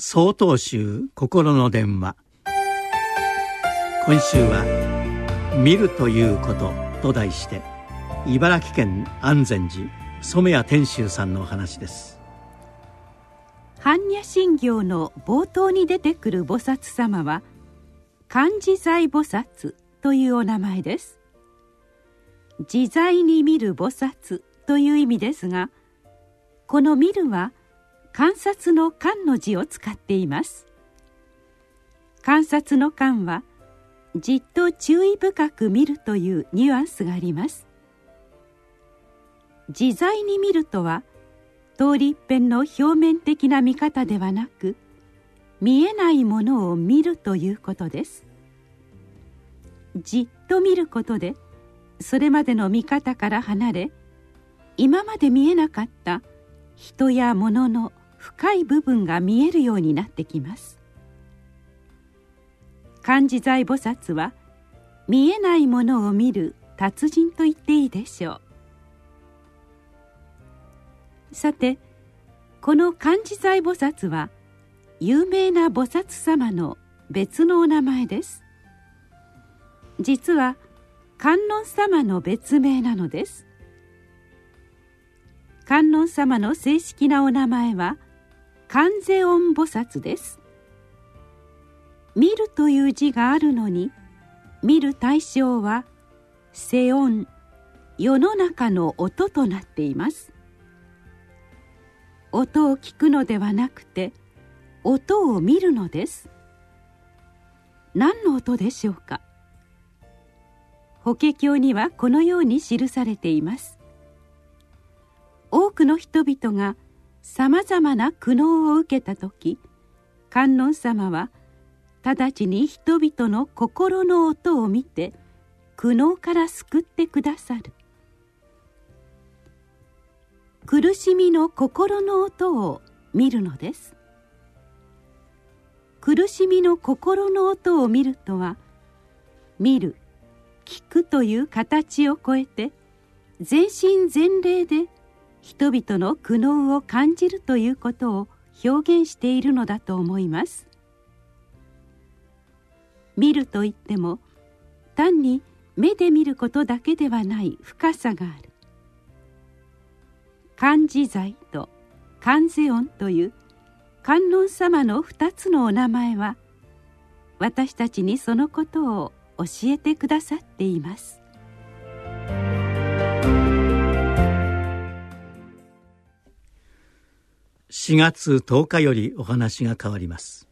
総統集心の電話。今週は「見るということ」と題して茨城県安全寺染谷天秀さんのお話です。般若心経の冒頭に出てくる菩薩様は漢自在菩薩というお名前です。自在に見る菩薩という意味ですがこの「見る」は観察の「観」の字を使っています。観察の「観」はじっと注意深く見るというニュアンスがあります。自在に見るとは通り一遍の表面的な見方ではなく見えないものを見るということです。じっと見ることでそれまでの見方から離れ今まで見えなかった人や物の深い部分が見えるようになってきます。漢字財菩薩は見えないものを見る達人と言っていいでしょう。さてこの漢字財菩薩は有名な菩薩様の別のお名前です。実は観音様の別名なのです。観音様の正式なお名前は観世音菩薩です。見るという字があるのに見る対象は世音世の中の音となっています。音を聞くのではなくて音を見るのです。何の音でしょうか？法華経にはこのように記されています。多くの人々がさまざまな苦悩を受けた時観音様は直ちに人々の心の音を見て苦悩から救ってくださる。苦しみの心の音を見るのです。苦しみの心の音を見るとは見る聞くという形を超えて全身全霊で人々の苦悩を感じるということを表現しているのだと思います。見るといっても単に目で見ることだけではない深さがある。漢字財と観世音という観音様の二つのお名前は私たちにそのことを教えてくださっています。4月10日よりお話が変わります。